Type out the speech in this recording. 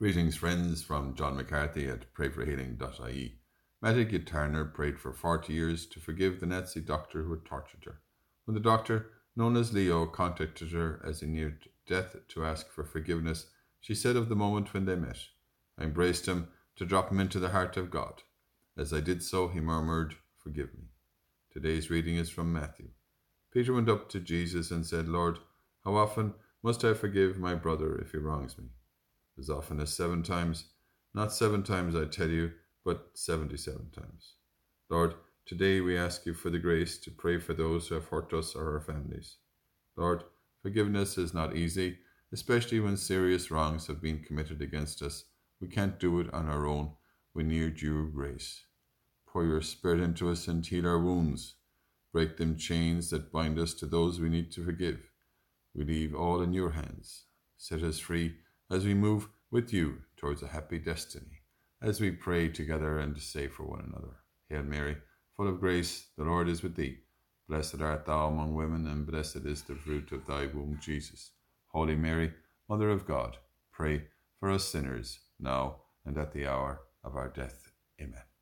Greetings, friends, from John McCarthy at prayforhealing.ie. Matty Turner prayed for 40 years to forgive the Nazi doctor who had tortured her. When the doctor, known as Leo, contacted her as he neared death to ask for forgiveness, she said of the moment when they met, I embraced him to drop him into the heart of God. As I did so, he murmured, Forgive me. Today's reading is from Matthew. Peter went up to Jesus and said, Lord, how often must I forgive my brother if he wrongs me? As often as seven times, not seven times I tell you, but seventy seven times. Lord, today we ask you for the grace to pray for those who have hurt us or our families. Lord, forgiveness is not easy, especially when serious wrongs have been committed against us. We can't do it on our own. We need your grace. Pour your Spirit into us and heal our wounds. Break them chains that bind us to those we need to forgive. We leave all in your hands. Set us free as we move with you towards a happy destiny, as we pray together and say for one another. Hail Mary, full of grace, the Lord is with thee. Blessed art thou among women, and blessed is the fruit of thy womb, Jesus. Holy Mary, Mother of God, pray for us sinners, now and at the hour of our death. Amen.